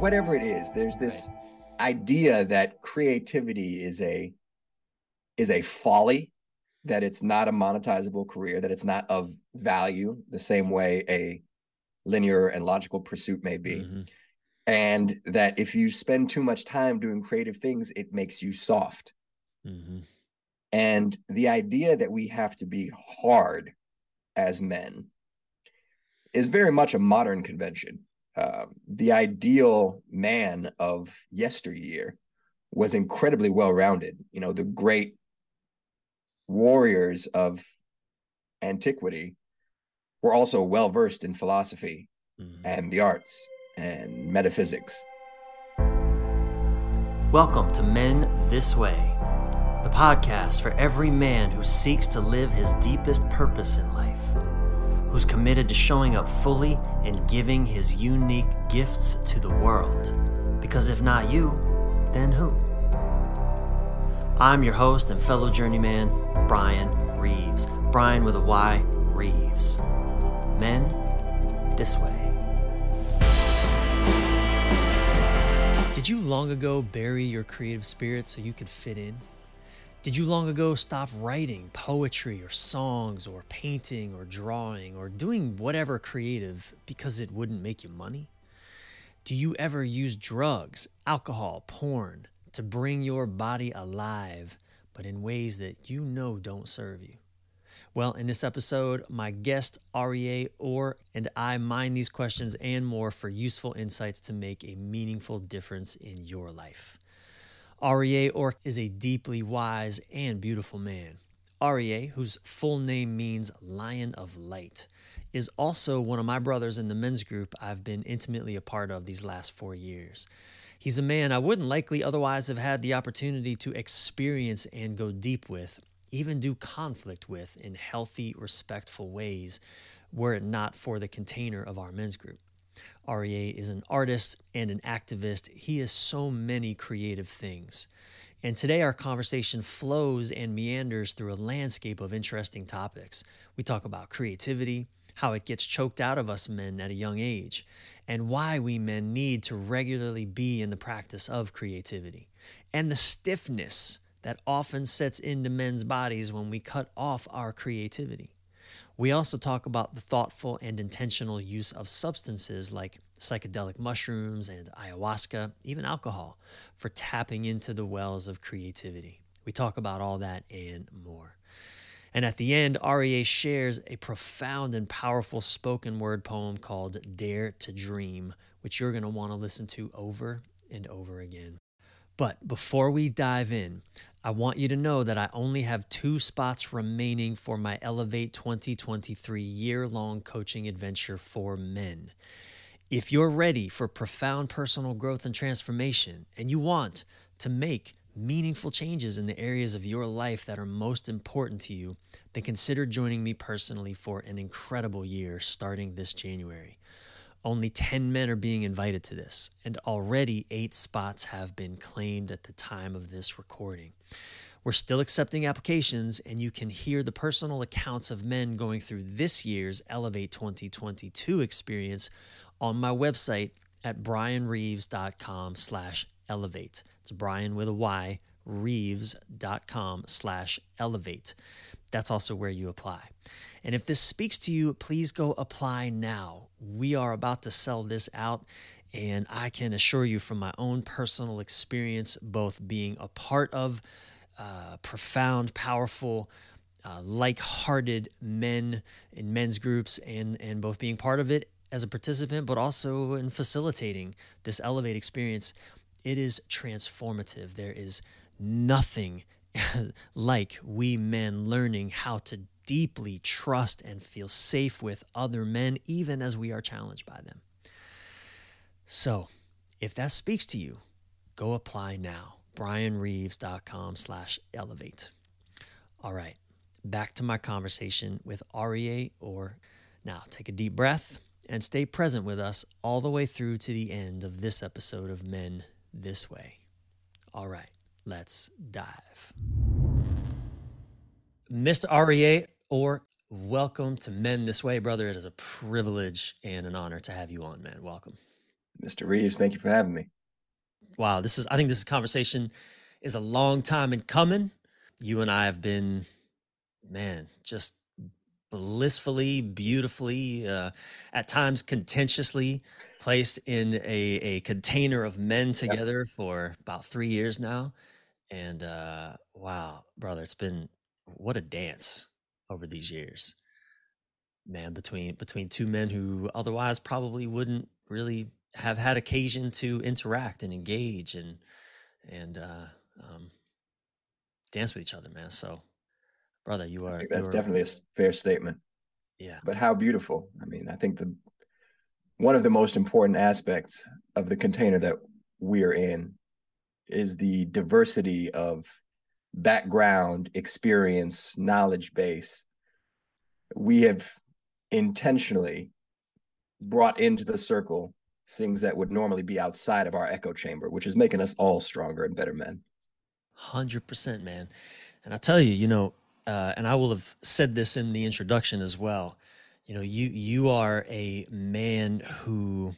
whatever it is. There's this right. idea that creativity is a is a folly, that it's not a monetizable career, that it's not of value the same way a linear and logical pursuit may be. Mm-hmm. And that if you spend too much time doing creative things, it makes you soft. Mm-hmm. And the idea that we have to be hard as men is very much a modern convention. Uh, the ideal man of yesteryear was incredibly well rounded. You know, the great warriors of antiquity were also well versed in philosophy mm-hmm. and the arts and metaphysics. Welcome to Men This Way, the podcast for every man who seeks to live his deepest purpose in life who's committed to showing up fully and giving his unique gifts to the world. Because if not you, then who? I'm your host and fellow journeyman, Brian Reeves. Brian with a Y, Reeves. Men, this way. Did you long ago bury your creative spirit so you could fit in? Did you long ago stop writing poetry or songs or painting or drawing or doing whatever creative because it wouldn't make you money? Do you ever use drugs, alcohol, porn to bring your body alive, but in ways that you know don't serve you? Well, in this episode, my guest Aryeh Or and I mine these questions and more for useful insights to make a meaningful difference in your life. Aryeh Or is a deeply wise and beautiful man. Aryeh, whose full name means Lion of Light, is also one of my brothers in the men's group I've been intimately a part of these last four years. He's a man I wouldn't likely otherwise have had the opportunity to experience and go deep with, even do conflict with in healthy, respectful ways, were it not for the container of our men's group. Aryeh is an artist and an activist. He is so many creative things. And today, our conversation flows and meanders through a landscape of interesting topics. We talk about creativity, how it gets choked out of us men at a young age, and why we men need to regularly be in the practice of creativity, and the stiffness that often sets into men's bodies when we cut off our creativity. We also talk about the thoughtful and intentional use of substances like psychedelic mushrooms and ayahuasca, even alcohol, for tapping into the wells of creativity. We talk about all that and more. And at the end, Aryeh shares a profound and powerful spoken word poem called Dare to Dream, which you're going to want to listen to over and over again. But before we dive in, I want you to know that I only have two spots remaining for my Elevate 2023 year long coaching adventure for men. If you're ready for profound personal growth and transformation, and you want to make meaningful changes in the areas of your life that are most important to you, then consider joining me personally for an incredible year starting this January. Only 10 men are being invited to this, and already eight spots have been claimed at the time of this recording. We're still accepting applications, and you can hear the personal accounts of men going through this year's Elevate 2022 experience on my website at brianreeves.com slash elevate. It's Brian with a Y, reeves.com slash elevate. That's also where you apply. And if this speaks to you, please go apply now. We are about to sell this out. And I can assure you from my own personal experience, both being a part of uh, profound, powerful, uh, like hearted men in men's groups, and, and both being part of it as a participant, but also in facilitating this Elevate experience, it is transformative. There is nothing like we men learning how to deeply trust and feel safe with other men, even as we are challenged by them. So, if that speaks to you, go apply now. BrianReeves.com slash elevate. All right, back to my conversation with Aryeh Or. Now, take a deep breath and stay present with us all the way through to the end of this episode of Men This Way. All right, let's dive. Mr. Aryeh, Or welcome to Men This Way, brother. It is a privilege and an honor to have you on, man. Welcome. Mr. Reeves, thank you for having me. Wow, this is I think this conversation is a long time in coming. You and I have been man, just blissfully, beautifully, uh, at times contentiously placed in a, a container of men together for about three years now. And uh, wow, brother, it's been what a dance over these years. Man, between between two men who otherwise probably wouldn't really have had occasion to interact and engage and and uh, um, dance with each other, man. So brother. You are. that's definitely a fair statement. Yeah. But how beautiful. I mean, I think the one of the most important aspects of the container that we're in is the diversity of background, experience, knowledge base. We have intentionally brought into the circle things that would normally be outside of our echo chamber, which is making us all stronger and better men. 100%, man. And I tell you, you know, uh, and I will have said this in the introduction as well. You know, you you are a man who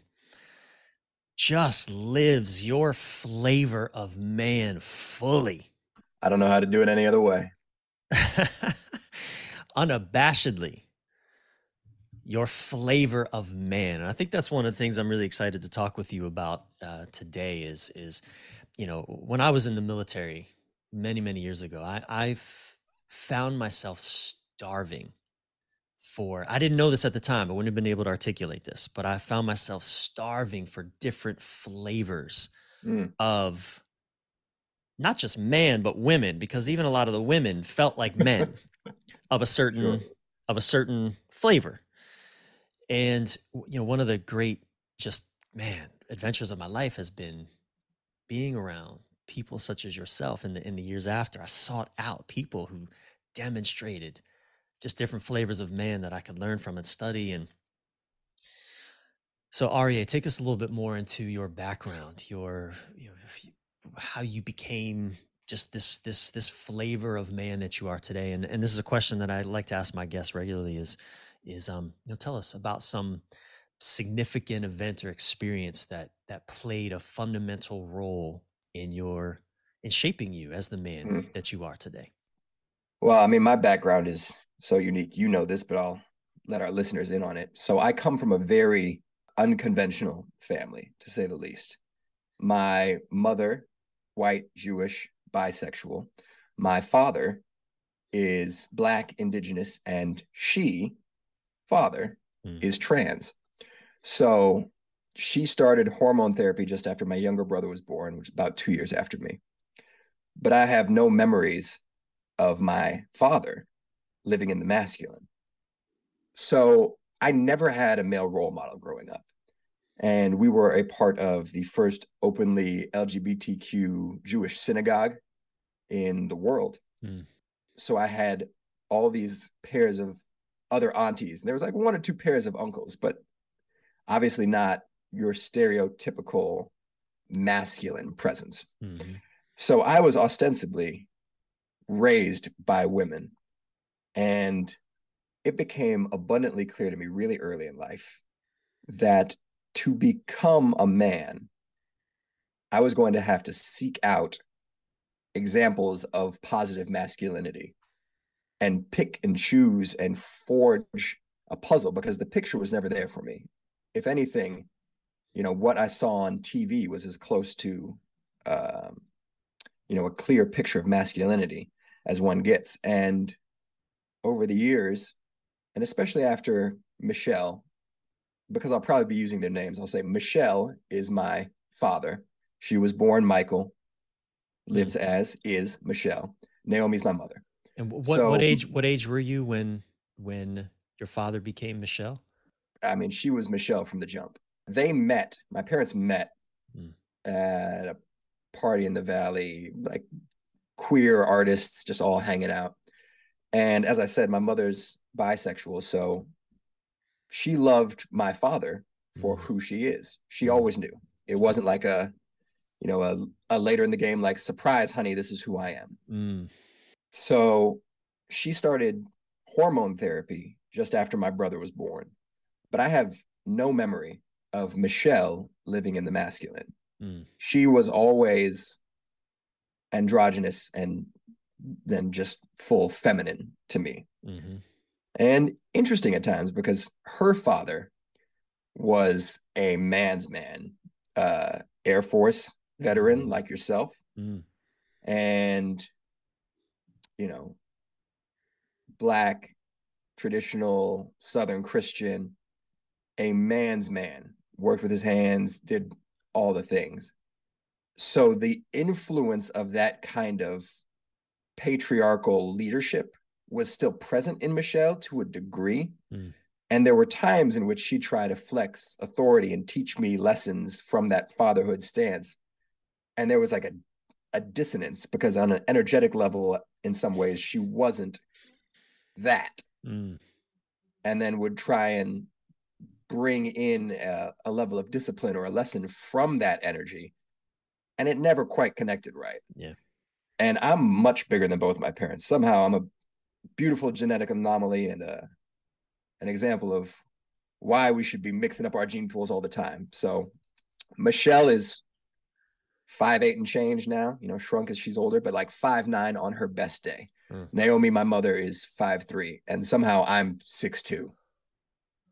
just lives your flavor of man fully. I don't know how to do it any other way. Unabashedly, your flavor of man. And I think that's one of the things I'm really excited to talk with you about uh, today. Is is you know when I was in the military many many years ago, I I've found myself starving for I didn't know this at the time. I wouldn't have been able to articulate this, but I found myself starving for different flavors mm. of not just man, but women, because even a lot of the women felt like men of a certain sure. of a certain flavor. And you know, one of the great just man adventures of my life has been being around people such as yourself in the in the years after. I sought out people who demonstrated just different flavors of man that I could learn from and study. And so, Aryeh, take us a little bit more into your background, your you know, how you became just this this this flavor of man that you are today. And and this is a question that I like to ask my guests regularly: is is um you know tell us about some significant event or experience that that played a fundamental role in your in shaping you as the man mm. that you are today? Well, I mean, my background is so unique. You know this, but I'll let our listeners in on it. So I come from a very unconventional family, to say the least. My mother, white, Jewish, bisexual. My father is black, indigenous, and she, father, mm. is trans. So she started hormone therapy just after my younger brother was born, which is about two years after me. But I have no memories of my father living in the masculine. So I never had a male role model growing up. And we were a part of the first openly LGBTQ Jewish synagogue in the world. Mm. So I had all these pairs of other aunties. And there was like one or two pairs of uncles, but obviously not your stereotypical masculine presence. Mm-hmm. So I was ostensibly raised by women. And it became abundantly clear to me really early in life that to become a man, I was going to have to seek out examples of positive masculinity and pick and choose and forge a puzzle because the picture was never there for me. If anything, you know what I saw on TV was as close to, um, you know, a clear picture of masculinity as one gets. And over the years, and especially after Michelle, because I'll probably be using their names, I'll say Michelle is my father. She was born Michael, lives mm. as is Michelle. Naomi's my mother. And what so, what age what age were you when when your father became Michelle? I mean, she was Michelle from the jump they met, my parents met mm. at a party in the valley, like queer artists just all hanging out. And as I said, my mother's bisexual. So she loved my father for mm. who she is. She mm. always knew. It wasn't like a, you know, a, a later in the game, like, surprise, honey, this is who I am. Mm. So she started hormone therapy just after my brother was born. But I have no memory of Michelle living in the masculine. Mm. She was always androgynous and then just full feminine to me. hmm And interesting at times because her father was a man's man, uh, Air Force veteran Mhm. like yourself. Mm. And, you know, black, traditional Southern Christian, a man's man, worked with his hands, did all the things. So the influence of that kind of patriarchal leadership was still present in Michelle to a degree. Mm. And there were times in which she tried to flex authority and teach me lessons from that fatherhood stance. And there was like a, a dissonance because, on an energetic level, in some ways, she wasn't that. Mm. And then would try and bring in a, a level of discipline or a lesson from that energy. And it never quite connected right. Yeah. And I'm much bigger than both my parents. Somehow I'm a beautiful genetic anomaly and a, an example of why we should be mixing up our gene pools all the time. So Michelle is five eight and change now, you know, shrunk as she's older, but like five nine on her best day. Hmm. Naomi, my mother, is five three, and somehow I'm six two.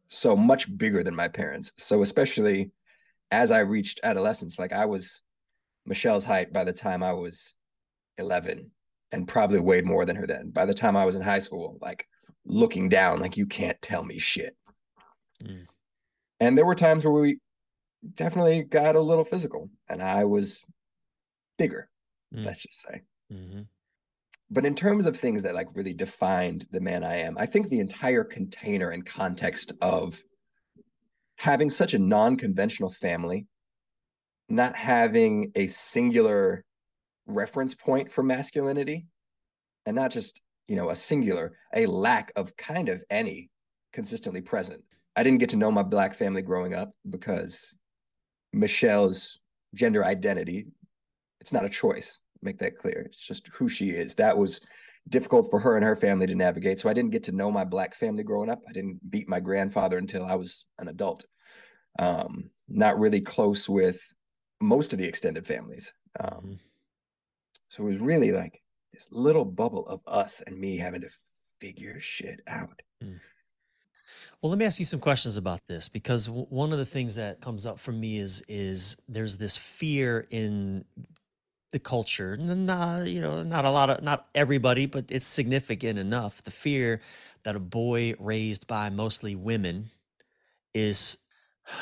So much bigger than my parents. So especially as I reached adolescence, like I was Michelle's height by the time I was 11 and probably weighed more than her then. By the time I was in high school, like looking down, like you can't tell me shit. Mm. And there were times where we definitely got a little physical and I was bigger, Mm. let's just say. hmm But in terms of things that like really defined the man I am, I think the entire container and context of having such a non-conventional family, not having a singular reference point for masculinity, and not just, you know, a singular, a lack of kind of any consistently present. I didn't get to know my black family growing up because Michelle's gender identity, it's not a choice. Make that clear. It's just who she is. That was difficult for her and her family to navigate. So I didn't get to know my black family growing up. I didn't meet my grandfather until I was an adult. Um, not really close with most of the extended families. Um, Mhm. So it was really like this little bubble of us and me having to figure shit out. Well, let me ask you some questions about this because w- one of the things that comes up for me is is there's this fear in the culture, not, you know, not a lot of, not everybody, but it's significant enough. The fear that a boy raised by mostly women is.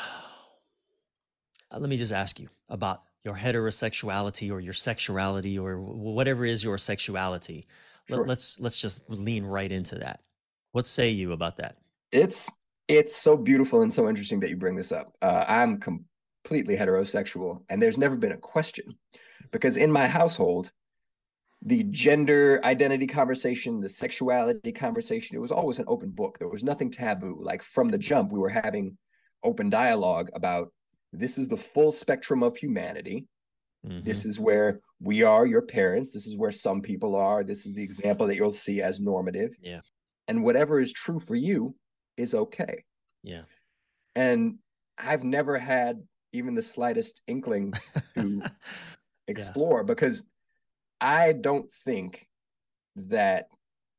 Uh, Let me just ask you about your heterosexuality or your sexuality or whatever is your sexuality. Let, let's let's just lean right into that. What say you about that? It's it's so beautiful and so interesting that you bring this up. Uh, I'm completely heterosexual, and there's never been a question because in my household, the gender identity conversation, the sexuality conversation, it was always an open book. There was nothing taboo. Like from the jump, we were having open dialogue about this is the full spectrum of humanity. Mhm. This is where we are your parents. This is where some people are. This is the example that you'll see as normative. Yeah. And whatever is true for you is okay. Yeah. And I've never had even the slightest inkling to explore because I don't think that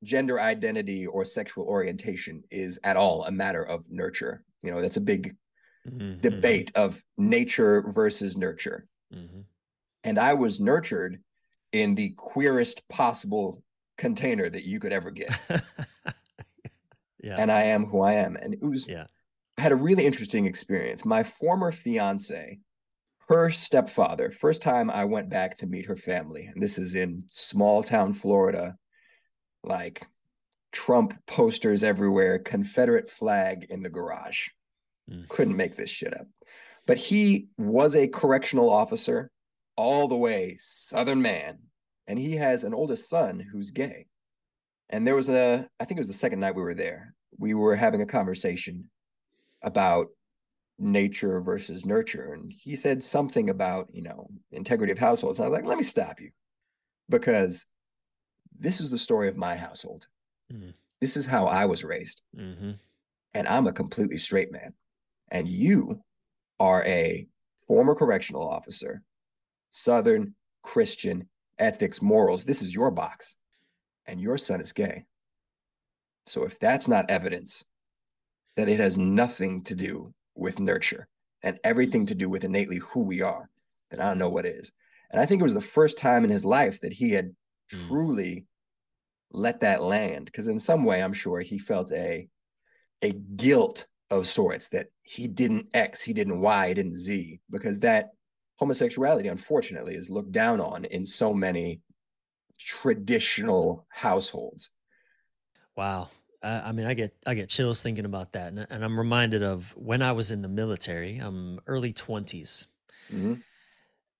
gender identity or sexual orientation is at all a matter of nurture. You know, that's a big Mhm, debate of nature versus nurture. mhm, And I was nurtured in the queerest possible container that you could ever get. yeah. And I am who I am. And it was yeah. I had a really interesting experience. My former fiance, her stepfather, first time I went back to meet her family, and this is in small town Florida, like Trump posters everywhere, Confederate flag in the garage. Mm. Couldn't make this shit up. But he was a correctional officer, all the way Southern man, and he has an oldest son who's gay. And there was a, I think it was the second night we were there. We were having a conversation about nature versus nurture. And he said something about, you know, integrity of households. And I was like, let me stop you because this is the story of my household. Mm. This is how I was raised. hmm And I'm a completely straight man. And you are a former correctional officer, Southern Christian ethics, morals. This is your box, and your son is gay. So if that's not evidence that it has nothing to do with nurture and everything to do with innately who we are, then I don't know what is. And I think it was the first time in his life that he had mm. truly let that land. Because in some way, I'm sure he felt a a guilt of sorts that he didn't X, he didn't Y, he didn't Z, because that homosexuality, unfortunately, is looked down on in so many traditional households. Wow. Uh, I mean, I get I get chills thinking about that, and, and, I'm reminded of when I was in the military. I'm early 20s. Mm-hmm.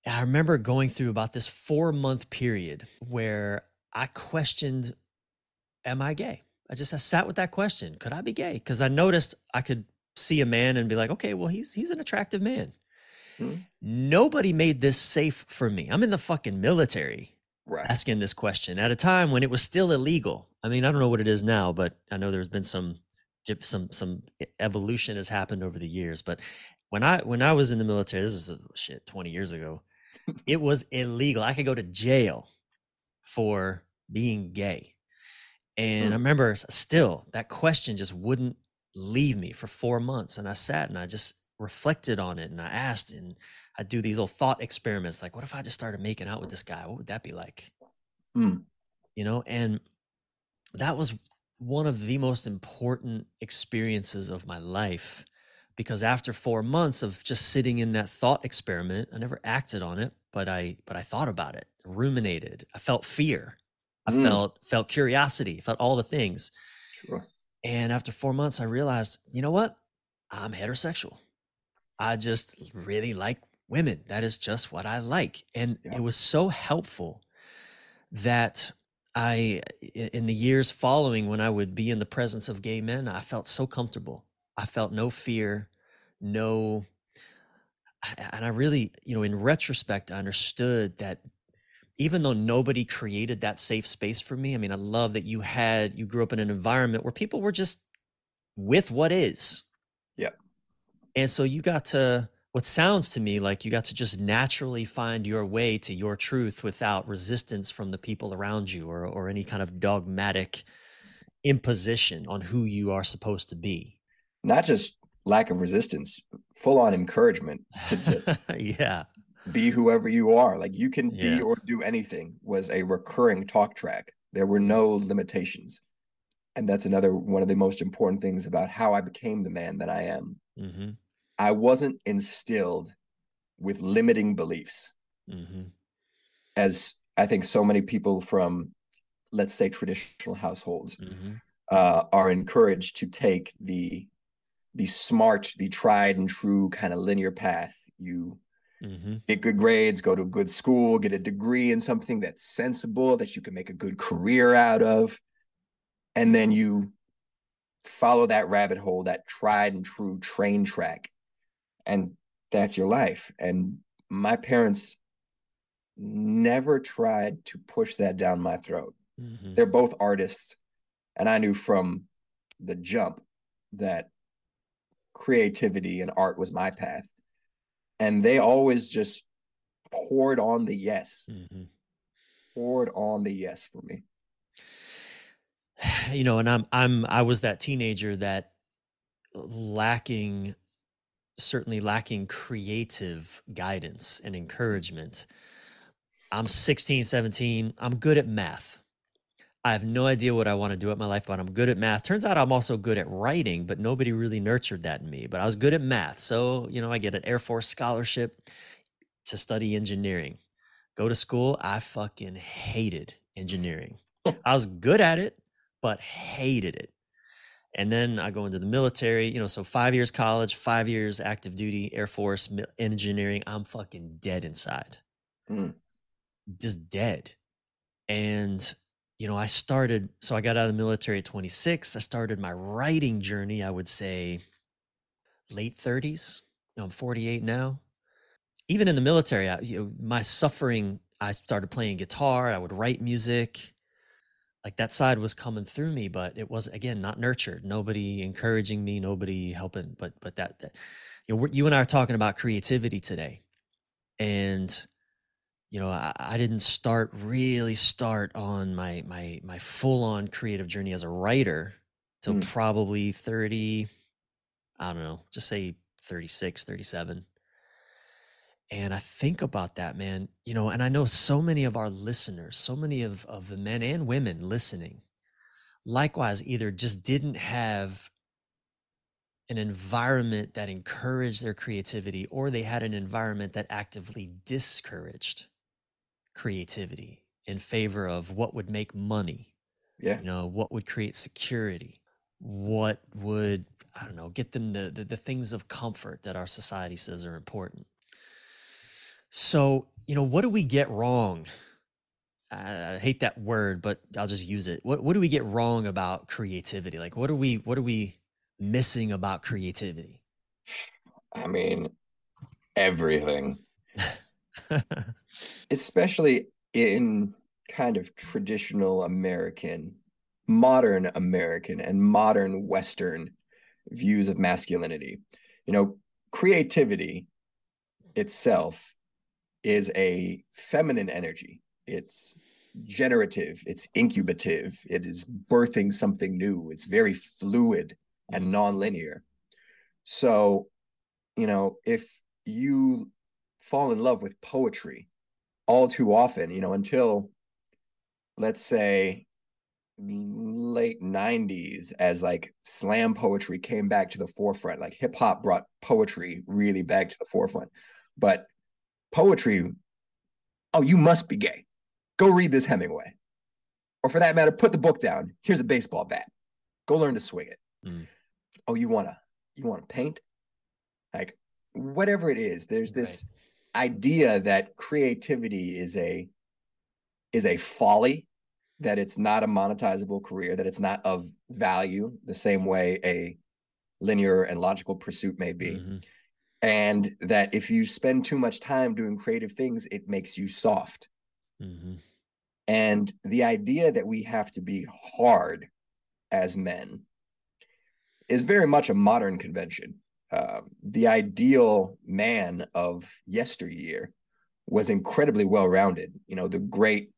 I remember going through about this four month period where I questioned, "Am I gay?" I just I sat with that question: Could I be gay? Because I noticed I could see a man and be like, "Okay, well, he's he's an attractive man." Mm-hmm. Nobody made this safe for me. I'm in the fucking military right. asking this question at a time when it was still illegal. I mean, I don't know what it is now, but I know there's been some some some evolution has happened over the years. But when I when I was in the military, this is shit 20 years ago, it was illegal. I could go to jail for being gay. And mm. I remember still that question just wouldn't leave me for four months. And I sat and I just reflected on it and I asked and I do these little thought experiments like, what if I just started making out with this guy? What would that be like? Mm. You know, and that was one of the most important experiences of my life because after four months of just sitting in that thought experiment, I never acted on it, but I but I thought about it, ruminated. I felt fear. I mm. felt felt curiosity, felt all the things. Sure. And after four months, I realized, you know what? I'm heterosexual. I just really like women. That is just what I like. And yeah. it was so helpful that I, in the years following, when I would be in the presence of gay men, I felt so comfortable. I felt no fear, no. And I really, you know, in retrospect, I understood that even though nobody created that safe space for me, I mean, I love that you had, you grew up in an environment where people were just with what is. Yeah. And so you got to, what sounds to me like you got to just naturally find your way to your truth without resistance from the people around you or, or any kind of dogmatic imposition on who you are supposed to be. Not just lack of resistance, full on encouragement to just yeah be whoever you are. Like you can yeah. be or do anything was a recurring talk track. There were no limitations. And that's another one of the most important things about how I became the man that I am. Mm-hmm. I wasn't instilled with limiting beliefs. Mm-hmm. As I think so many people from, let's say, traditional households mm-hmm. uh, are encouraged to take the the smart, the tried and true kind of linear path. You mm-hmm. get good grades, go to a good school, get a degree in something that's sensible that you can make a good career out of, and then you follow that rabbit hole, that tried and true train track and that's your life. And my parents never tried to push that down my throat. Mm-hmm. They're both artists. And I knew from the jump that creativity and art was my path. And they always just poured on the yes, mm-hmm. poured on the yes for me. You know, and I'm, I'm, I was that teenager that lacking certainly lacking creative guidance and encouragement. I'm 16, 17. I'm good at math. I have no idea what I want to do with my life, but I'm good at math. Turns out I'm also good at writing, but nobody really nurtured that in me. But I was good at math. So, you know, I get an Air Force scholarship to study engineering. Go to school. I fucking hated engineering. I was good at it, but hated it and then I go into the military, you know, so five years college, five years active duty, Air Force, engineering. I'm fucking dead inside, mm. just dead. And, you know, I started, so I got out of the military at 26. I started my writing journey, I would say late 30s. You I'm 48 now. Even in the military, I, you know, my suffering, I started playing guitar, I would write music like that side was coming through me but it was again not nurtured nobody encouraging me nobody helping but but that, that you know, you and I are talking about creativity today, and you know, I, I didn't start really start on my my my full on creative journey as a writer till Mm. probably 30, I don't know, just say 36, 37. And I think about that, man, you know, and I know so many of our listeners, so many of, of the men and women listening, likewise, either just didn't have an environment that encouraged their creativity or they had an environment that actively discouraged creativity in favor of what would make money, Yeah. you know, what would create security, what would, I don't know, get them the, the, the things of comfort that our society says are important. So, you know, what do we get wrong? I, I hate that word, but I'll just use it. What what do we get wrong about creativity? Like what are we what are we missing about creativity? I mean, everything, especially in kind of traditional American, modern American, and modern Western views of masculinity. You know, creativity itself is a feminine energy. It's generative, it's incubative, it is birthing something new, it's very fluid and nonlinear. So, you know, if you fall in love with poetry all too often, you know, until let's say the late 90s as like slam poetry came back to the forefront like hip hop brought poetry really back to the forefront. But poetry oh you must be gay. Go read this hemingway. Or for that matter put the book down. Here's a baseball bat. Go learn to swing it. Mm. oh you want to you want to paint? Like whatever it is there's this idea that creativity is a is a folly that it's not a monetizable career that it's not of value the same way a linear and logical pursuit may be Mhm. and that if you spend too much time doing creative things it makes you soft Mhm. and the idea that we have to be hard as men is very much a modern convention. Uh, the ideal man of yesteryear was incredibly well rounded. You know, the great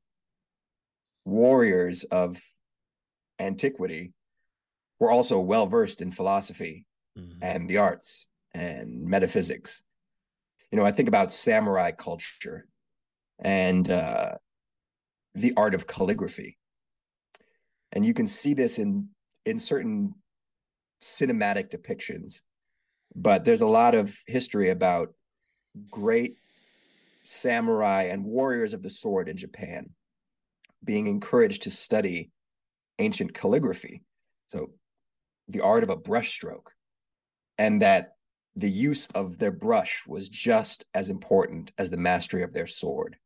warriors of antiquity were also well versed in philosophy Mhm. and the arts and metaphysics. You know, I think about samurai culture and uh, the art of calligraphy, and you can see this in in certain cinematic depictions. But there's a lot of history about great samurai and warriors of the sword in Japan being encouraged to study ancient calligraphy. So the art of a brushstroke, and that the use of their brush was just as important as the mastery of their sword.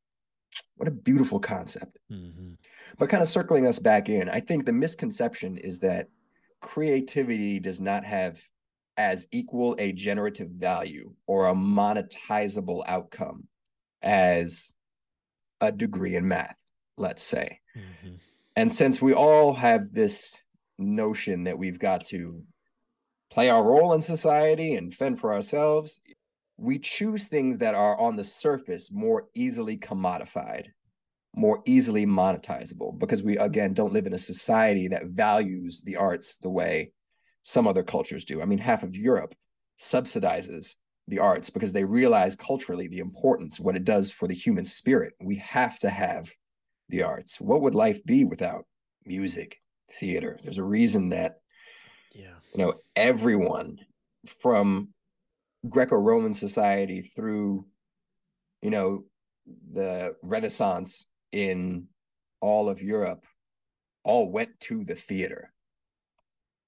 What a beautiful concept. Mm-hmm. But kind of circling us back in, I think the misconception is that creativity does not have as equal a generative value or a monetizable outcome as a degree in math, let's say. Mhm. And since we all have this notion that we've got to play our role in society and fend for ourselves, we choose things that are on the surface more easily commodified, more easily monetizable, because we, again, don't live in a society that values the arts the way some other cultures do. I mean, half of Europe subsidizes the arts because they realize culturally the importance, what it does for the human spirit. We have to have the arts. What would life be without music, theater? There's a reason that Yeah. you know everyone from greco-roman society through you know the renaissance in all of europe all went to the theater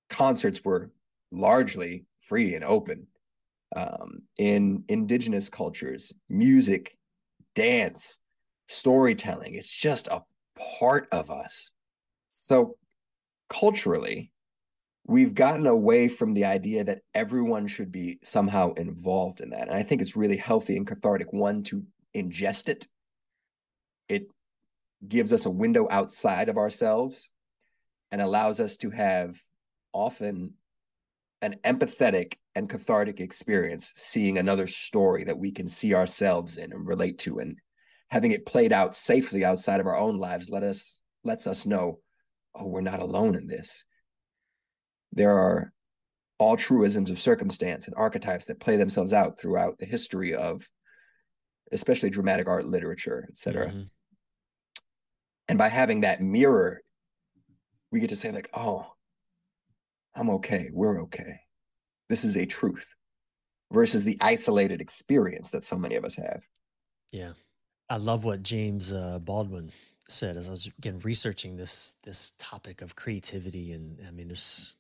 concerts were largely free and open um, in indigenous cultures music dance storytelling it's just a part of us so culturally we've gotten away from the idea that everyone should be somehow involved in that. And I think it's really healthy and cathartic, one, to ingest it. It gives us a window outside of ourselves and allows us to have often an empathetic and cathartic experience seeing another story that we can see ourselves in and relate to and having it played out safely outside of our own lives let us lets us know oh we're not alone in this there are altruisms of circumstance and archetypes that play themselves out throughout the history of especially dramatic art literature etc mm-hmm. and by having that mirror we get to say like oh i'm okay we're okay. This is a truth versus the isolated experience that so many of us have. Yeah. I love what james uh, baldwin said as i was again researching this this topic of creativity and i mean there's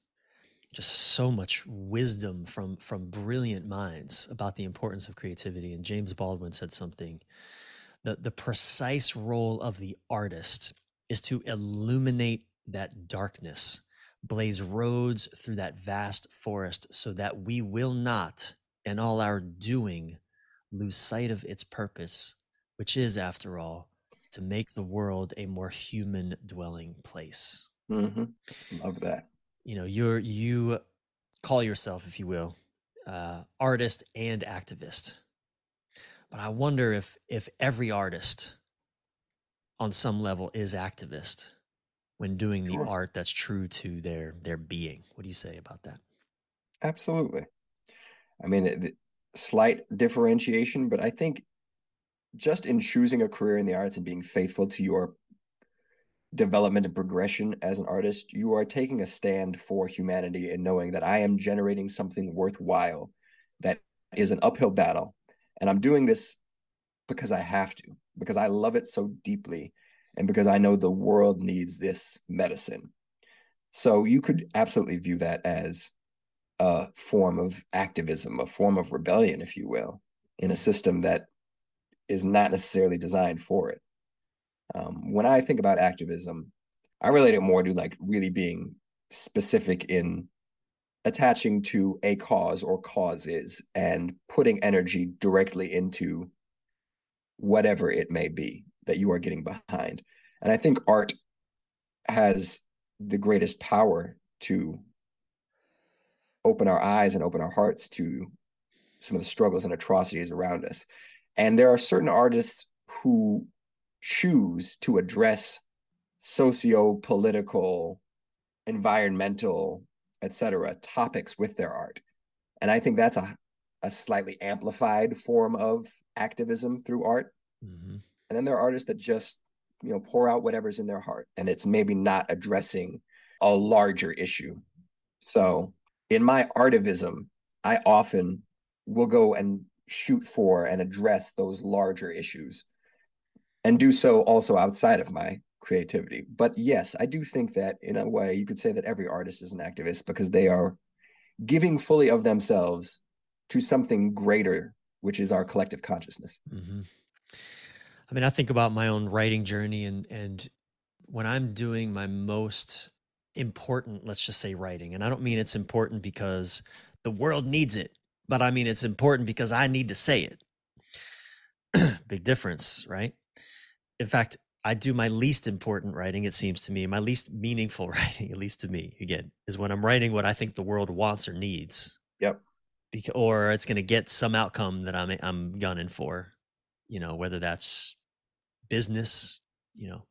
just so much wisdom from from brilliant minds about the importance of creativity. And James Baldwin said something the the precise role of the artist is to illuminate that darkness blaze roads through that vast forest so that we will not in all our doing lose sight of its purpose which is after all to make the world a more human dwelling place. Mm-hmm. love that. You know you're you call yourself if you will uh, artist and activist. But i wonder if if every artist on some level is activist when doing the sure. art that's true to their their being what do you say about that absolutely i mean slight differentiation but i think just in choosing a career in the arts and being faithful to your development and progression as an artist, you are taking a stand for humanity and knowing that I am generating something worthwhile that is an uphill battle. And I'm doing this because I have to, because I love it so deeply, and because I know the world needs this medicine. So you could absolutely view that as a form of activism, a form of rebellion, if you will, in a system that is not necessarily designed for it. Um, when I think about activism, I relate it more to like really being specific in attaching to a cause or causes and putting energy directly into whatever it may be that you are getting behind. And I think art has the greatest power to open our eyes and open our hearts to some of the struggles and atrocities around us. And there are certain artists who choose to address socio-political, environmental, etc. topics with their art. And I think that's a, a slightly amplified form of activism through art. Mm-hmm. And then there are artists that just, you know, pour out whatever's in their heart. And it's maybe not addressing a larger issue. So in my artivism, I often will go and shoot for and address those larger issues and do so also outside of my creativity. But yes, I do think that in a way you could say that every artist is an activist because they are giving fully of themselves to something greater, which is our collective consciousness. Mm-hmm. I mean, I think about my own writing journey and and when I'm doing my most important, let's just say writing, and I don't mean it's important because the world needs it, but I mean it's important because I need to say it. Big difference, right? in fact, I do my least important writing, it seems to me, my least meaningful writing, at least to me, again, is when I'm writing what I think the world wants or needs. Yep. Because, or it's going to get some outcome that I'm I'm gunning for, you know, whether that's business, you know,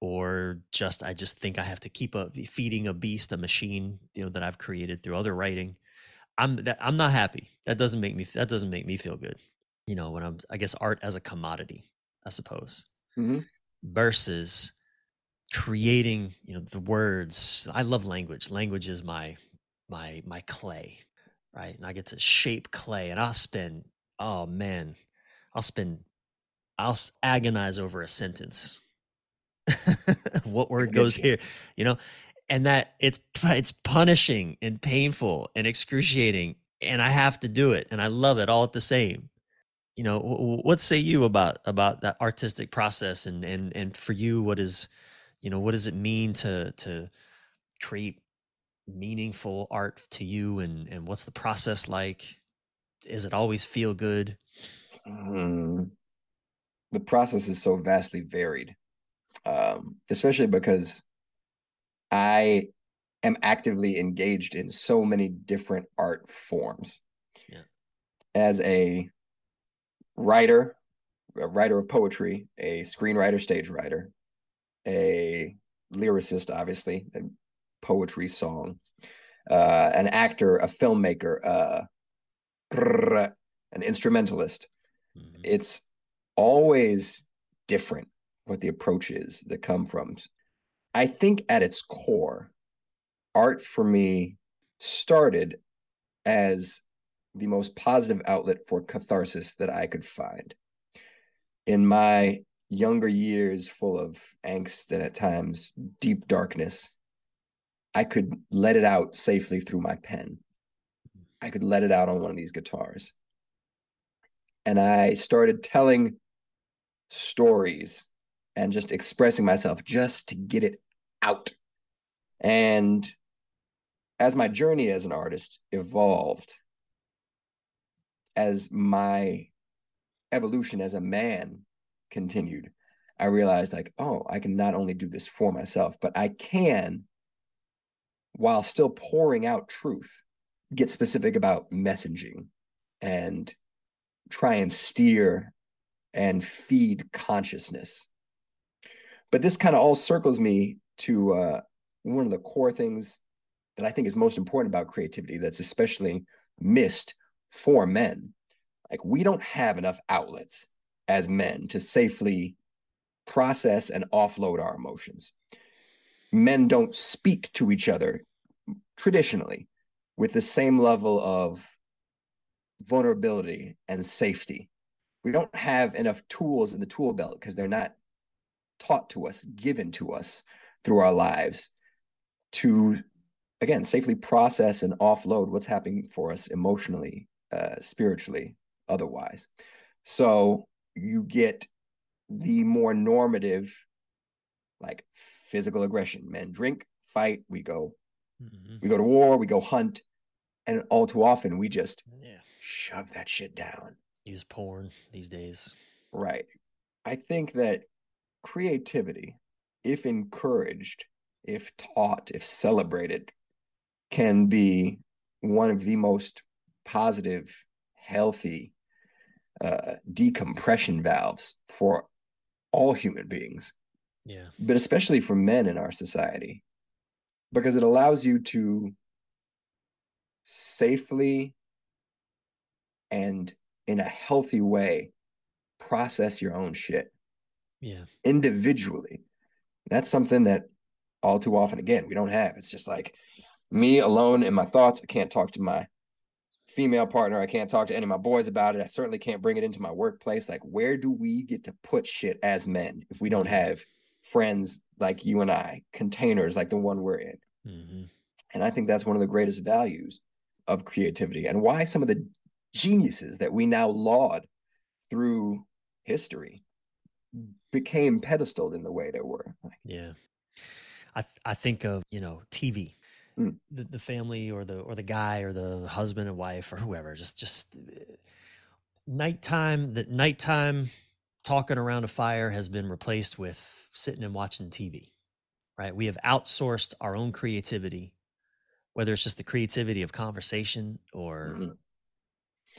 or just I just think I have to keep a feeding a beast, a machine, you know, that I've created through other writing. I'm that, I'm not happy. That doesn't make me that doesn't make me feel good. You know, when I'm I guess art as a commodity I suppose, mm-hmm. versus creating, you know, the words. I love language. Language is my my my clay, right? And I get to shape clay, and I'll spend. Oh man, I'll spend. I'll agonize over a sentence. what word goes here? You know, and that it's it's punishing and painful and excruciating, and I have to do it, and I love it all at the same. You know what say you about about that artistic process and and and for you what is you know what does it mean to to create meaningful art to you and and what's the process like? Is it always feel good? Mm, the process is so vastly varied um especially because i am actively engaged in so many different art forms. Yeah. As a writer, a writer of poetry, a screenwriter, stage writer, a lyricist, obviously, a poetry song, uh, an actor, a filmmaker, uh, an instrumentalist. Mm-hmm. It's always different what the approach is that come from. I think at its core, art for me started as the most positive outlet for catharsis that I could find. In my younger years, full of angst and at times deep darkness, I could let it out safely through my pen. I could let it out on one of these guitars. And I started telling stories and just expressing myself just to get it out. And as my journey as an artist evolved, as my evolution as a man continued, I realized like, oh, I can not only do this for myself, but I can, while still pouring out truth, get specific about messaging and try and steer and feed consciousness. But this kind of all circles me to uh, one of the core things that I think is most important about creativity that's especially missed for men. Like we don't have enough outlets as men to safely process and offload our emotions. Men don't speak to each other traditionally with the same level of vulnerability and safety. We don't have enough tools in the tool belt because they're not taught to us, given to us through our lives to again safely process and offload what's happening for us emotionally uh, spiritually otherwise so you get the more normative like physical aggression men drink fight we go mm-hmm. we go to war we go hunt and all too often we just yeah. shove that shit down use porn these days right i think that creativity if encouraged if taught if celebrated can be one of the most positive, healthy uh, decompression valves for all human beings. Yeah. But especially for men in our society, because it allows you to safely and in a healthy way process your own shit. Yeah. Individually. That's something that all too often, again, we don't have. It's just like, me alone in my thoughts. I can't talk to my female partner. I can't talk to any of my boys about it. I certainly can't bring it into my workplace. Like, where do we get to put shit as men if we don't have friends like you and I, containers like the one we're in? Mm-hmm. And I think that's one of the greatest values of creativity and why some of the geniuses that we now laud through history became pedestaled in the way they were. Yeah. I, I think of, you know, TV mm. the, the family or the or the guy or the husband and wife or whoever just just uh, nighttime that nighttime talking around a fire has been replaced with sitting and watching TV right we have outsourced our own creativity whether it's just the creativity of conversation or mm-hmm.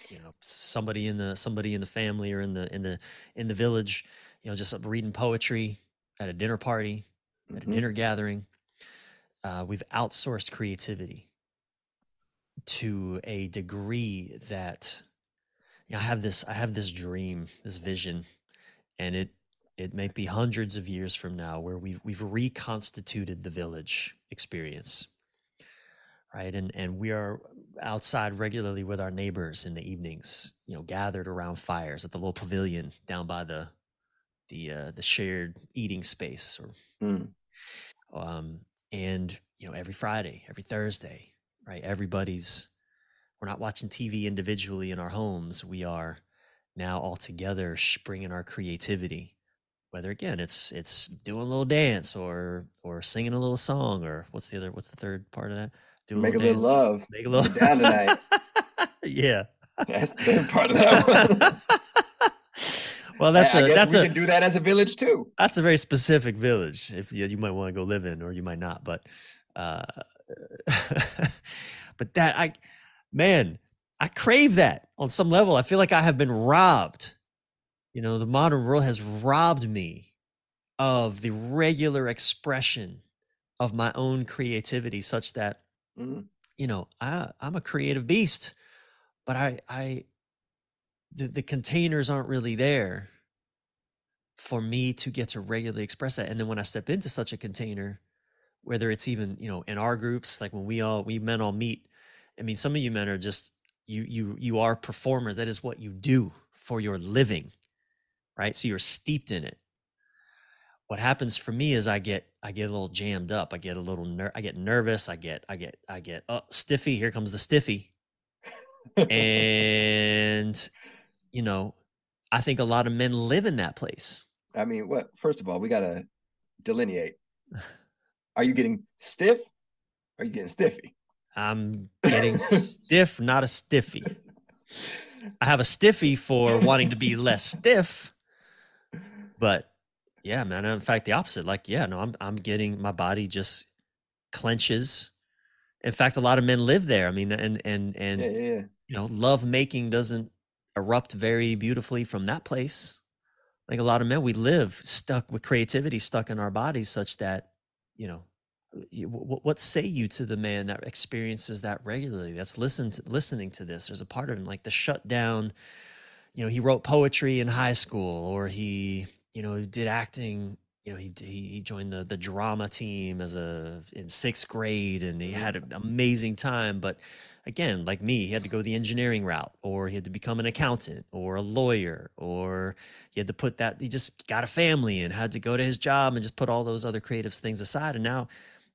You know somebody in the somebody in the family or in the in the in the village you know just reading poetry at a dinner party at mm-hmm. a dinner gathering uh, we've outsourced creativity to a degree that you know, I have this I have this dream, this vision, and it it may be hundreds of years from now where we've we've reconstituted the village experience. Right. And and we are outside regularly with our neighbors in the evenings, you know, gathered around fires at the little pavilion down by the the uh, the shared eating space or mm. um and you know every friday every thursday right? Everybody's we're not watching tv individually in our homes. We are now all together bringing our creativity. Whether again it's it's doing a little dance or or singing a little song or what's the other what's the third part of that do a make little a little love make a little down tonight yeah that's the third part of that one well, that's I, a I that's we a can do that as a village too. That's a very specific village. If you, you might want to go live in, or you might not. But uh, but that I, man, I crave that on some level. I feel like I have been robbed. You know, the modern world has robbed me of the regular expression of my own creativity, such that, mm. you know, I, I'm a creative beast, but I, I, the, the containers aren't really there for me to get to regularly express that. And then when I step into such a container, whether it's even you know in our groups like when we all we men all meet i mean some of you men are just you you you are performers that is what you do for your living right so you're steeped in it what happens for me is i get i get a little jammed up i get a little ner- i get nervous i get i get i get oh stiffy here comes the stiffy and you know i think a lot of men live in that place i mean what first of all we got to delineate Are you getting stiff? Or are you getting stiffy? I'm getting stiff, not a stiffy. I have a stiffy for wanting to be less stiff, but yeah, man. In fact, the opposite. Like, yeah, no, I'm I'm getting my body just clenches. In fact, a lot of men live there. I mean, and and and yeah, yeah, yeah. you know, love making doesn't erupt very beautifully from that place. Like a lot of men, we live stuck with creativity stuck in our bodies, such that you know, what say you to the man that experiences that regularly? That's listen to, listening to this. There's a part of him like the shutdown. You know, he wrote poetry in high school, or he, you know, did acting. You know, he he joined the the drama team as a in sixth grade, and he had an mm-hmm. amazing time. But again, like me, he had to go the engineering route, or he had to become an accountant, or a lawyer, or he had to put that. He just got a family and had to go to his job and just put all those other creative things aside. And now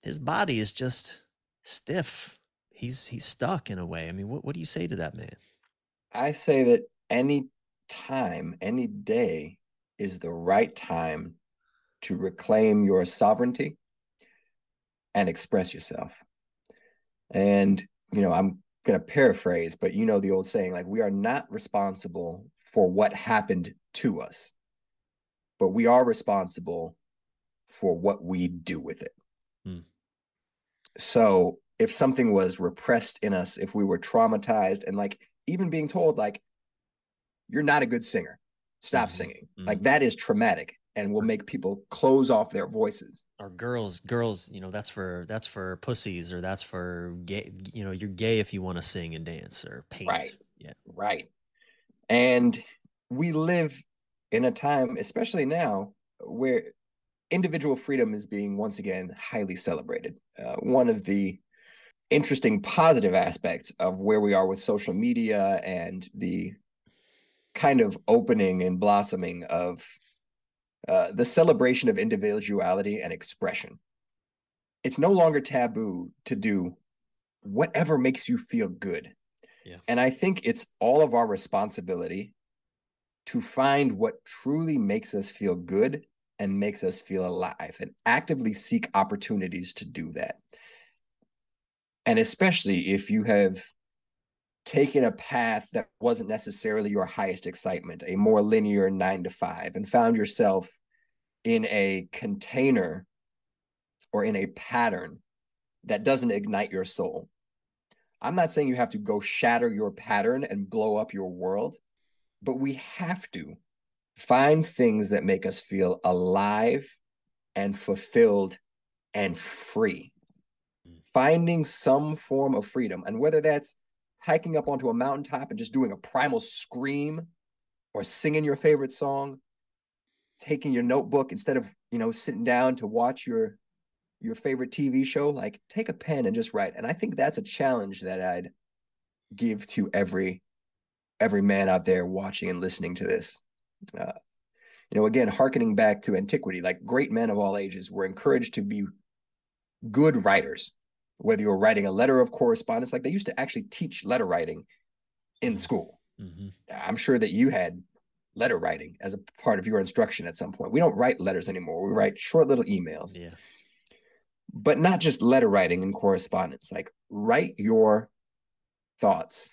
his body is just stiff. He's he's stuck in a way. I mean, what what do you say to that man? I say that any time, any day is the right time to reclaim your sovereignty and express yourself. And you know, I'm going to paraphrase, but you know the old saying like we are not responsible for what happened to us, but we are responsible for what we do with it. Hmm. So if something was repressed in us, if we were traumatized and like even being told like you're not a good singer, stop mm-hmm. singing. Mm-hmm. Like that is traumatic and will make people close off their voices. Or girls, girls, you know, that's for that's for pussies or that's for gay, you know, you're gay if you want to sing and dance or paint. Right. Yeah. Right. And we live in a time, especially now, where individual freedom is being once again highly celebrated. Uh, one of the interesting positive aspects of where we are with social media and the kind of opening and blossoming of uh, the celebration of individuality and expression. It's no longer taboo to do whatever makes you feel good. Yeah. And I think it's all of our responsibility to find what truly makes us feel good and makes us feel alive and actively seek opportunities to do that. And especially if you have taken a path that wasn't necessarily your highest excitement, a more linear nine to five, and found yourself in a container or in a pattern that doesn't ignite your soul. I'm not saying you have to go shatter your pattern and blow up your world, but we have to find things that make us feel alive and fulfilled and free. Hmm. Finding some form of freedom. And whether that's hiking up onto a mountaintop and just doing a primal scream or singing your favorite song, taking your notebook instead of, you know, sitting down to watch your your favorite TV show, like take a pen and just write. And I think that's a challenge that I'd give to every every man out there watching and listening to this uh, you know, again, harkening back to antiquity, like great men of all ages were encouraged to be good writers, whether you're writing a letter of correspondence, like they used to actually teach letter writing in school. Mm-hmm. I'm sure that you had letter writing as a part of your instruction at some point. We don't write letters anymore. We write short little emails. Yeah. But not just letter writing and correspondence, like write your thoughts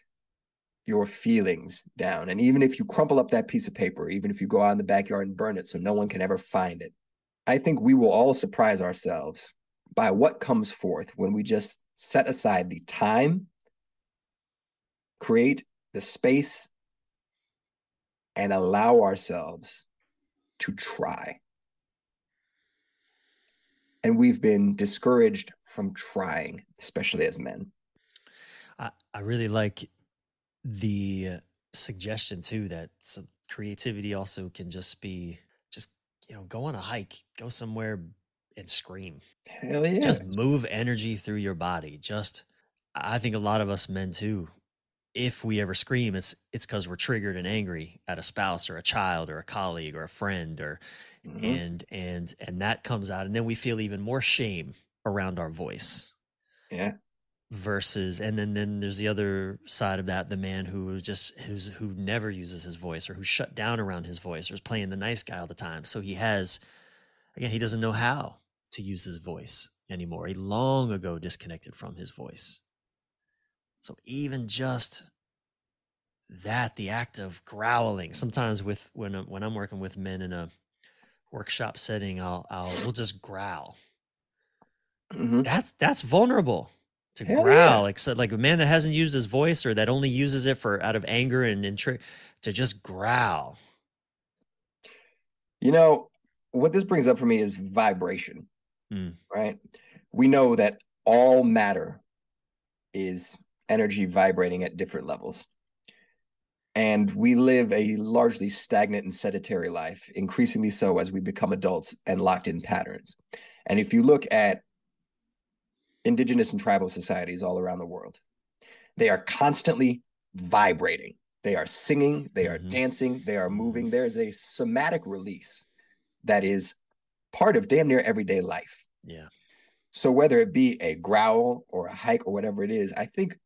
your feelings down. And even if you crumple up that piece of paper, even if you go out in the backyard and burn it so no one can ever find it, I think we will all surprise ourselves by what comes forth when we just set aside the time, create the space, and allow ourselves to try. And we've been discouraged from trying, especially as men. I, I really like the suggestion too that creativity also can just be just you know go on a hike go somewhere and scream Hell yeah. just move energy through your body just i think a lot of us men too if we ever scream it's it's because we're triggered and angry at a spouse or a child or a colleague or a friend or Mhm. and and and that comes out and then we feel even more shame around our voice Yeah. versus and then then there's the other side of that the man who just who's who never uses his voice or who's shut down around his voice or is playing the nice guy all the time so he has again he doesn't know how to use his voice anymore. He long ago disconnected from his voice. So even just that the act of growling sometimes with when I'm, when I'm working with men in a workshop setting I'll I'll we'll just growl. Mhm. that's that's vulnerable to Hell growl except like a man that hasn't used his voice or that only uses it for out of anger and, and tri- to just growl. You know, what this brings up for me is vibration, Mm. right? We know that all matter is energy vibrating at different levels. And we live a largely stagnant and sedentary life, increasingly so as we become adults and locked in patterns. And if you look at indigenous and tribal societies all around the world, they are constantly vibrating. They are singing, they are Mhm. dancing, they are moving. There is a somatic release that is part of damn near everyday life. yeah So whether it be a growl or a hike or whatever it is, I think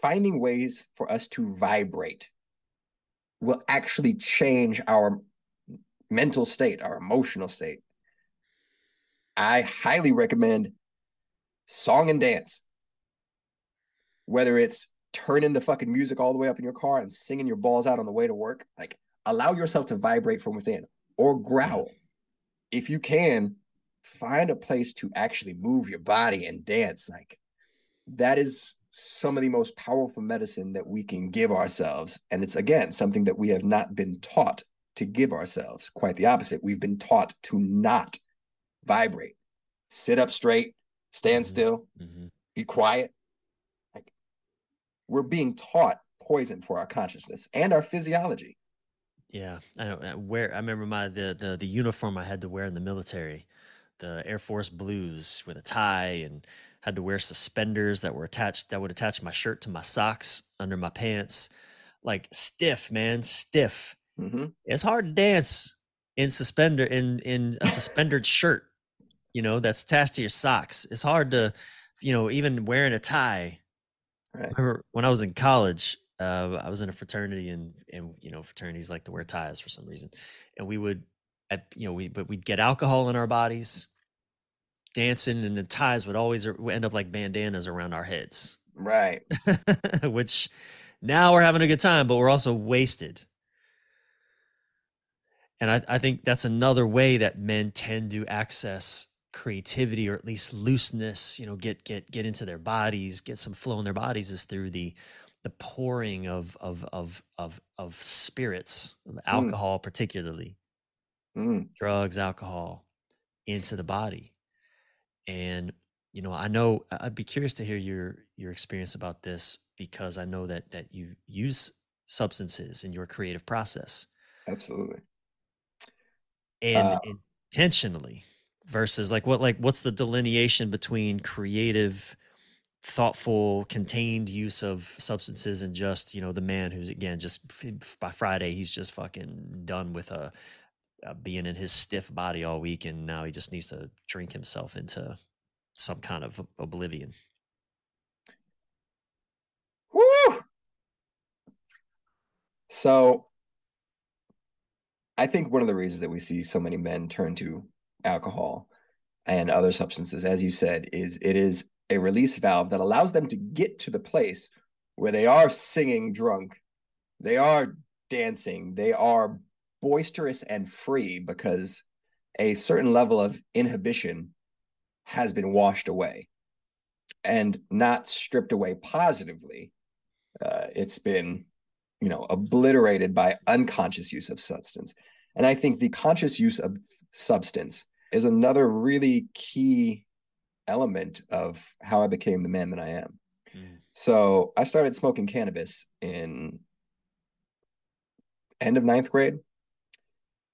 finding ways for us to vibrate will actually change our mental state, our emotional state. I highly recommend song and dance. Whether it's turning the fucking music all the way up in your car and singing your balls out on the way to work, like allow yourself to vibrate from within or growl. If you can, find a place to actually move your body and dance. Like that is some of the most powerful medicine that we can give ourselves. And it's again something that we have not been taught to give ourselves. Quite the opposite. We've been taught to not vibrate, sit up straight, stand Mhm. still, hmm be quiet. Like we're being taught poison for our consciousness and our physiology. Yeah i don't I i remember my the, the the uniform i had to wear in the military the air force blues with a tie and had to wear suspenders that were attached that would attach my shirt to my socks under my pants. Like stiff man stiff. Hmm it's hard to dance in suspender in in a suspendered shirt you know that's attached to your socks. It's hard to you know even wearing a tie. Right. I remember when i was in college uh, i was in a fraternity and and you know fraternities like to wear ties for some reason and we would at, you know we but we'd get alcohol in our bodies dancing and the ties would always er- end up like bandanas around our heads Right. which now we're having a good time, but we're also wasted. And I, I think that's another way that men tend to access creativity or at least looseness, you know, get get get into their bodies, get some flow in their bodies is through the the pouring of of of of of spirits, of alcohol particularly, Mm. drugs, alcohol into the body. And you know, I know I'd be curious to hear your your experience about this because I know that that you use substances in your creative process Absolutely. and Uh, intentionally versus like what like what's the delineation between creative thoughtful contained use of substances and just you know the man who's again just by friday he's just fucking done with a, uh being in his stiff body all week and now he just needs to drink himself into some kind of oblivion Woo! So I think one of the reasons that we see so many men turn to alcohol and other substances, as you said, is it is a release valve that allows them to get to the place where they are singing drunk, they are dancing, they are boisterous and free because a certain level of inhibition has been washed away. and not stripped away positively. Uh, it's been, you know, obliterated by unconscious use of substance. And I think the conscious use of substance is another really key element of how I became the man that I am. Mm. So I started smoking cannabis in end of ninth grade.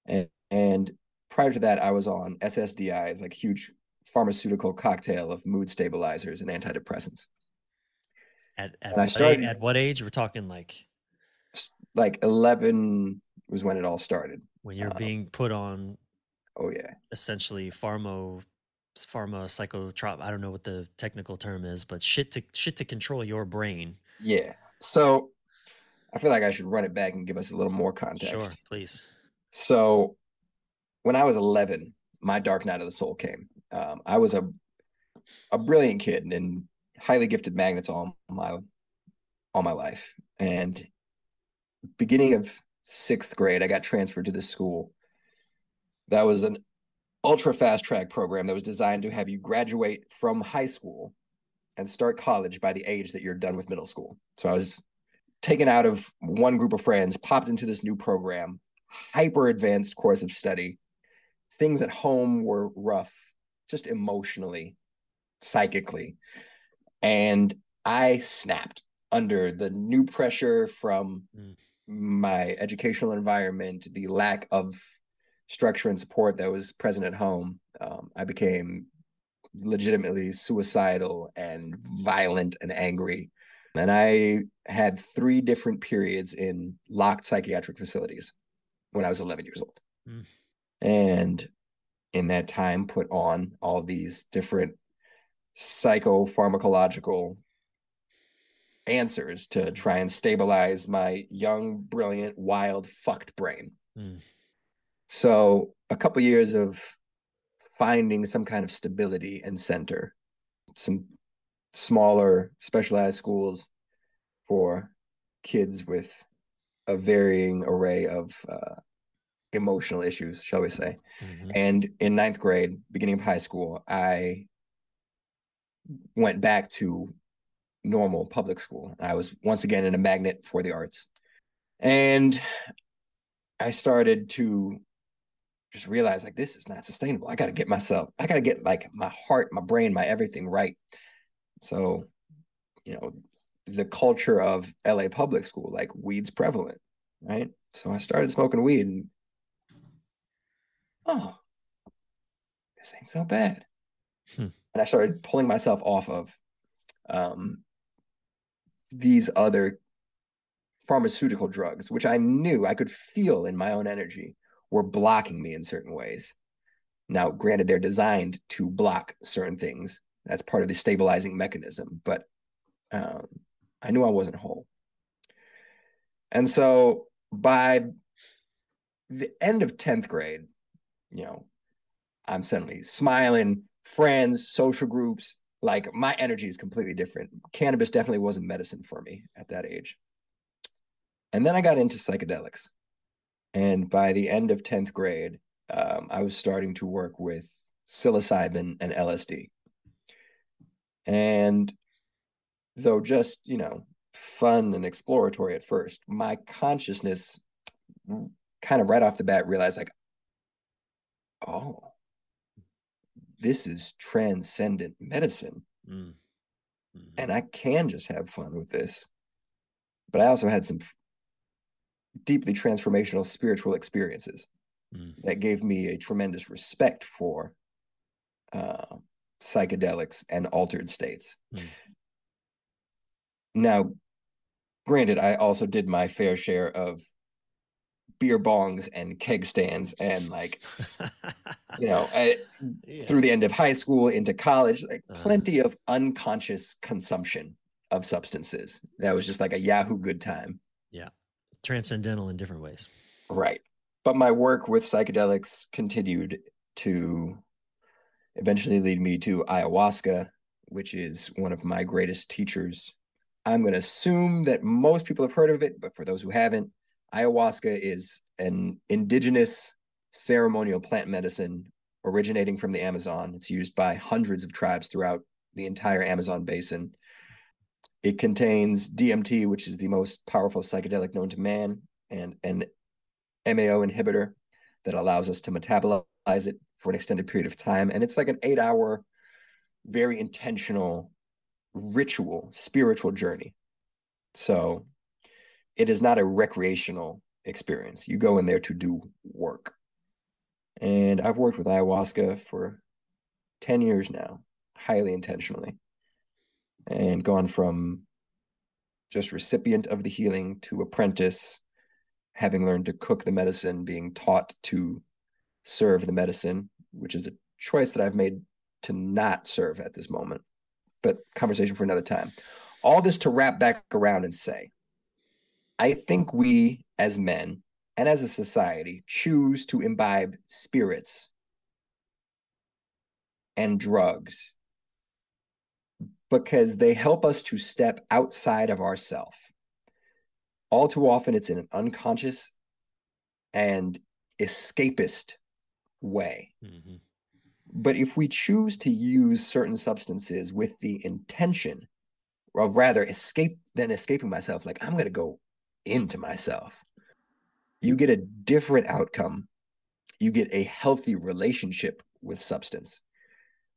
And, and prior to that, I was on SSRIs, like huge pharmaceutical cocktail of mood stabilizers and antidepressants. At at, what, started, age, at what age? We're talking like like eleven was when it all started. When you're um, being put on oh yeah. Essentially pharma pharma psychotrop I don't know what the technical term is, but shit to shit to control your brain. Yeah. So I feel like I should run it back and give us a little more context. Sure, please. So when I was 11, my dark night of the soul came. Um, I was a a brilliant kid and highly gifted magnets all my all my life. And beginning of sixth grade, I got transferred to this school. That was an ultra fast track program that was designed to have you graduate from high school and start college by the age that you're done with middle school. So I was taken out of one group of friends, popped into this new program, hyper advanced course of study. Things at home were rough just emotionally, psychically. And I snapped under the new pressure from mm. my educational environment, the lack of structure and support that was present at home. Um, I became legitimately suicidal and violent and angry. And I had three different periods in locked psychiatric facilities when I was 11 years old. Mm. And in that time put on all these different psychopharmacological answers to try and stabilize my young, brilliant, wild, fucked brain. Mm. So a couple years of finding some kind of stability and center, some smaller specialized schools for kids with a varying array of uh, emotional issues, shall we say. Mm-hmm. And in ninth grade, beginning of high school, I went back to normal public school. I was once again in a magnet for the arts. And I started to just realize like this is not sustainable. I got to get myself, I got to get like my heart, my brain, my everything right. So, you know, the culture of LA public school, like weed's prevalent, right? So I started smoking weed and oh, this ain't so bad. Hmm. And I started pulling myself off of um, these other pharmaceutical drugs, which I knew I could feel in my own energy were blocking me in certain ways. Now, granted, they're designed to block certain things. That's part of the stabilizing mechanism, but um, I knew I wasn't whole. And so by the end of 10th grade, you know, I'm suddenly smiling, friends, social groups. Like my energy is completely different. Cannabis definitely wasn't medicine for me at that age. And then I got into psychedelics. And by the end of 10th grade, um, I was starting to work with psilocybin and LSD. And though just, you know, fun and exploratory at first, my consciousness kind of right off the bat realized like, oh, this is transcendent medicine. Mm. Mm-hmm. And I can just have fun with this. But I also had some deeply transformational spiritual experiences mm. that gave me a tremendous respect for uh, psychedelics and altered states. Mm. Now, granted, I also did my fair share of beer bongs and keg stands and like you know I, yeah. through the end of high school into college like uh-huh. plenty of unconscious consumption of substances that was just like a yahoo good time yeah transcendental in different ways right but my work with psychedelics continued to eventually lead me to ayahuasca which is one of my greatest teachers i'm going to assume that most people have heard of it but for those who haven't Ayahuasca is an indigenous ceremonial plant medicine originating from the Amazon. It's used by hundreds of tribes throughout the entire Amazon basin. It contains DMT, which is the most powerful psychedelic known to man, and an MAO inhibitor that allows us to metabolize it for an extended period of time. And it's like an eight hour, very intentional ritual, spiritual journey. So it is not a recreational experience. You go in there to do work. And I've worked with ayahuasca for 10 years now, highly intentionally, and gone from just recipient of the healing to apprentice, having learned to cook the medicine, being taught to serve the medicine, which is a choice that I've made to not serve at this moment. But conversation for another time. All this to wrap back around and say, I think we as men and as a society choose to imbibe spirits and drugs because they help us to step outside of ourself. All too often, it's in an unconscious and escapist way. Mm-hmm. But if we choose to use certain substances with the intention of rather escape than escaping myself, like I'm going to go into myself, you get a different outcome. You get a healthy relationship with substance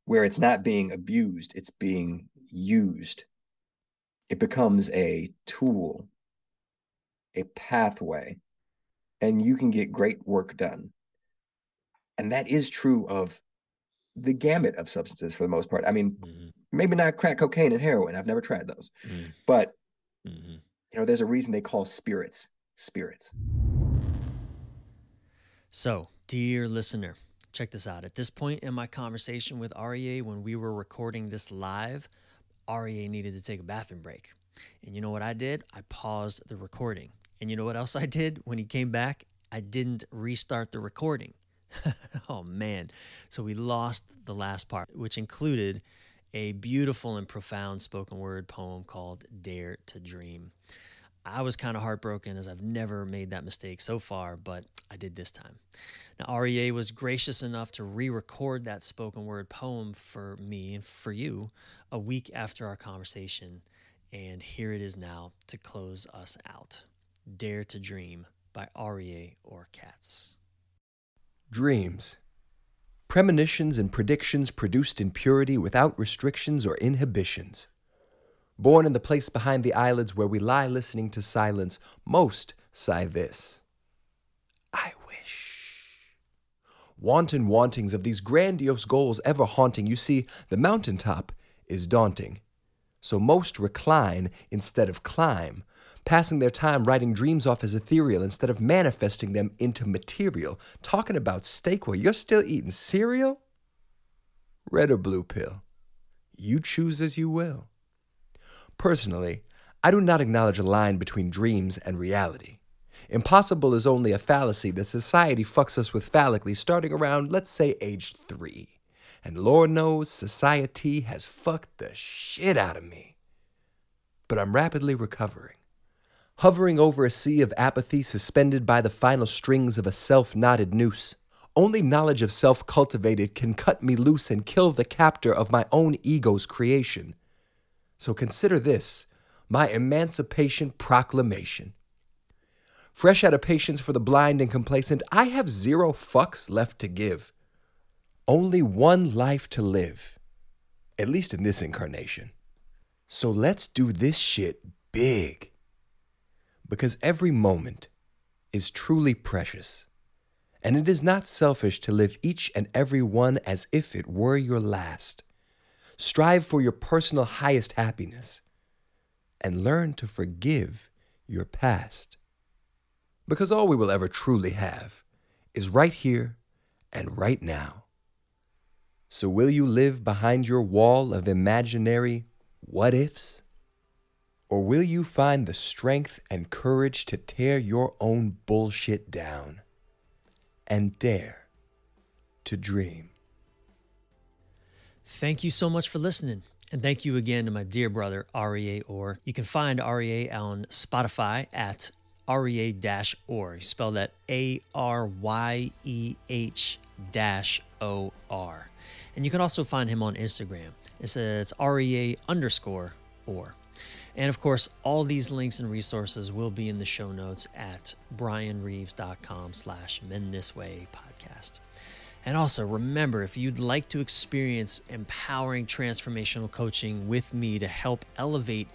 where it's not being abused, it's being used. It becomes a tool, a pathway, and you can get great work done. And that is true of the gamut of substances for the most part. I mean, mm-hmm. maybe not crack cocaine and heroin. I've never tried those. Mm-hmm. But mm-hmm. you know, there's a reason they call spirits spirits. So, dear listener, check this out. At this point in my conversation with Aryeh, when we were recording this live, Aryeh needed to take a bathroom break. And you know what I did? I paused the recording. And you know what else I did when he came back? I didn't restart the recording. oh man. So we lost the last part, which included a beautiful and profound spoken word poem called Dare to Dream. I was kind of heartbroken as I've never made that mistake so far, but I did this time. Now, Aryeh was gracious enough to re record that spoken word poem for me and for you a week after our conversation. And here it is now to close us out Dare to Dream by Aryeh Or Katz. Dreams. Premonitions and predictions produced in purity without restrictions or inhibitions. Born in the place behind the eyelids where we lie listening to silence, most sigh this I wish. Wanton wantings of these grandiose goals ever haunting, you see, the mountaintop is daunting. So most recline instead of climb, passing their time writing dreams off as ethereal instead of manifesting them into material, talking about steak while you're still eating cereal? Red or blue pill? You choose as you will. Personally, I do not acknowledge a line between dreams and reality. Impossible is only a fallacy that society fucks us with phallically starting around, let's say, age three. And Lord knows society has fucked the shit out of me. But I'm rapidly recovering. Hovering over a sea of apathy suspended by the final strings of a self knotted noose. Only knowledge of self cultivated can cut me loose and kill the captor of my own ego's creation. So consider this my emancipation proclamation. Fresh out of patience for the blind and complacent, I have zero fucks left to give. Only one life to live, at least in this incarnation. So let's do this shit big. Because every moment is truly precious. And it is not selfish to live each and every one as if it were your last. Strive for your personal highest happiness and learn to forgive your past. Because all we will ever truly have is right here and right now. So, will you live behind your wall of imaginary what ifs? Or will you find the strength and courage to tear your own bullshit down and dare to dream? Thank you so much for listening. And thank you again to my dear brother, Aryeh Or. You can find Aryeh on Spotify at Aryeh Or. You spell that A R Y E H dash O R. And you can also find him on Instagram It's, it's Aryeh underscore or. And of course, all these links and resources will be in the show notes at bryanreeves.com slash men this way podcast. And also remember, if you'd like to experience empowering transformational coaching with me to help elevate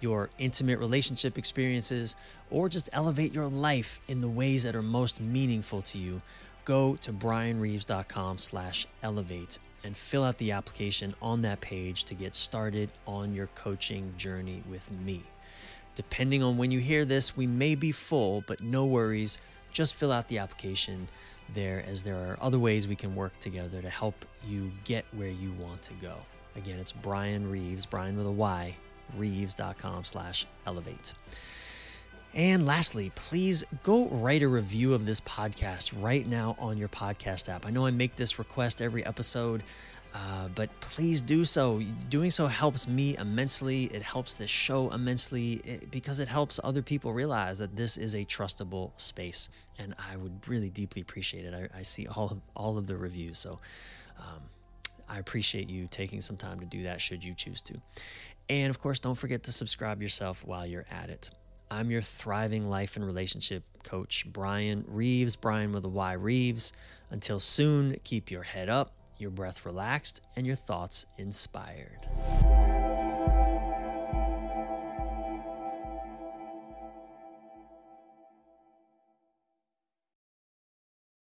your intimate relationship experiences or just elevate your life in the ways that are most meaningful to you, go to bryanreeves.com slash elevate and fill out the application on that page to get started on your coaching journey with me. Depending on when you hear this, we may be full, but no worries. Just fill out the application there as there are other ways we can work together to help you get where you want to go. Again, it's Bryan Reeves, Bryan with a Y, reeves.com slash elevate. And lastly, please go write a review of this podcast right now on your podcast app. I know I make this request every episode, uh, but please do so. Doing so helps me immensely. It helps this show immensely because it helps other people realize that this is a trustable space. And I would really deeply appreciate it. I, I see all of, all of the reviews. So um, I appreciate you taking some time to do that should you choose to. And of course, don't forget to subscribe yourself while you're at it. I'm your thriving life and relationship coach, Bryan Reeves, Bryan with a Y Reeves. Until soon, keep your head up, your breath relaxed, and your thoughts inspired.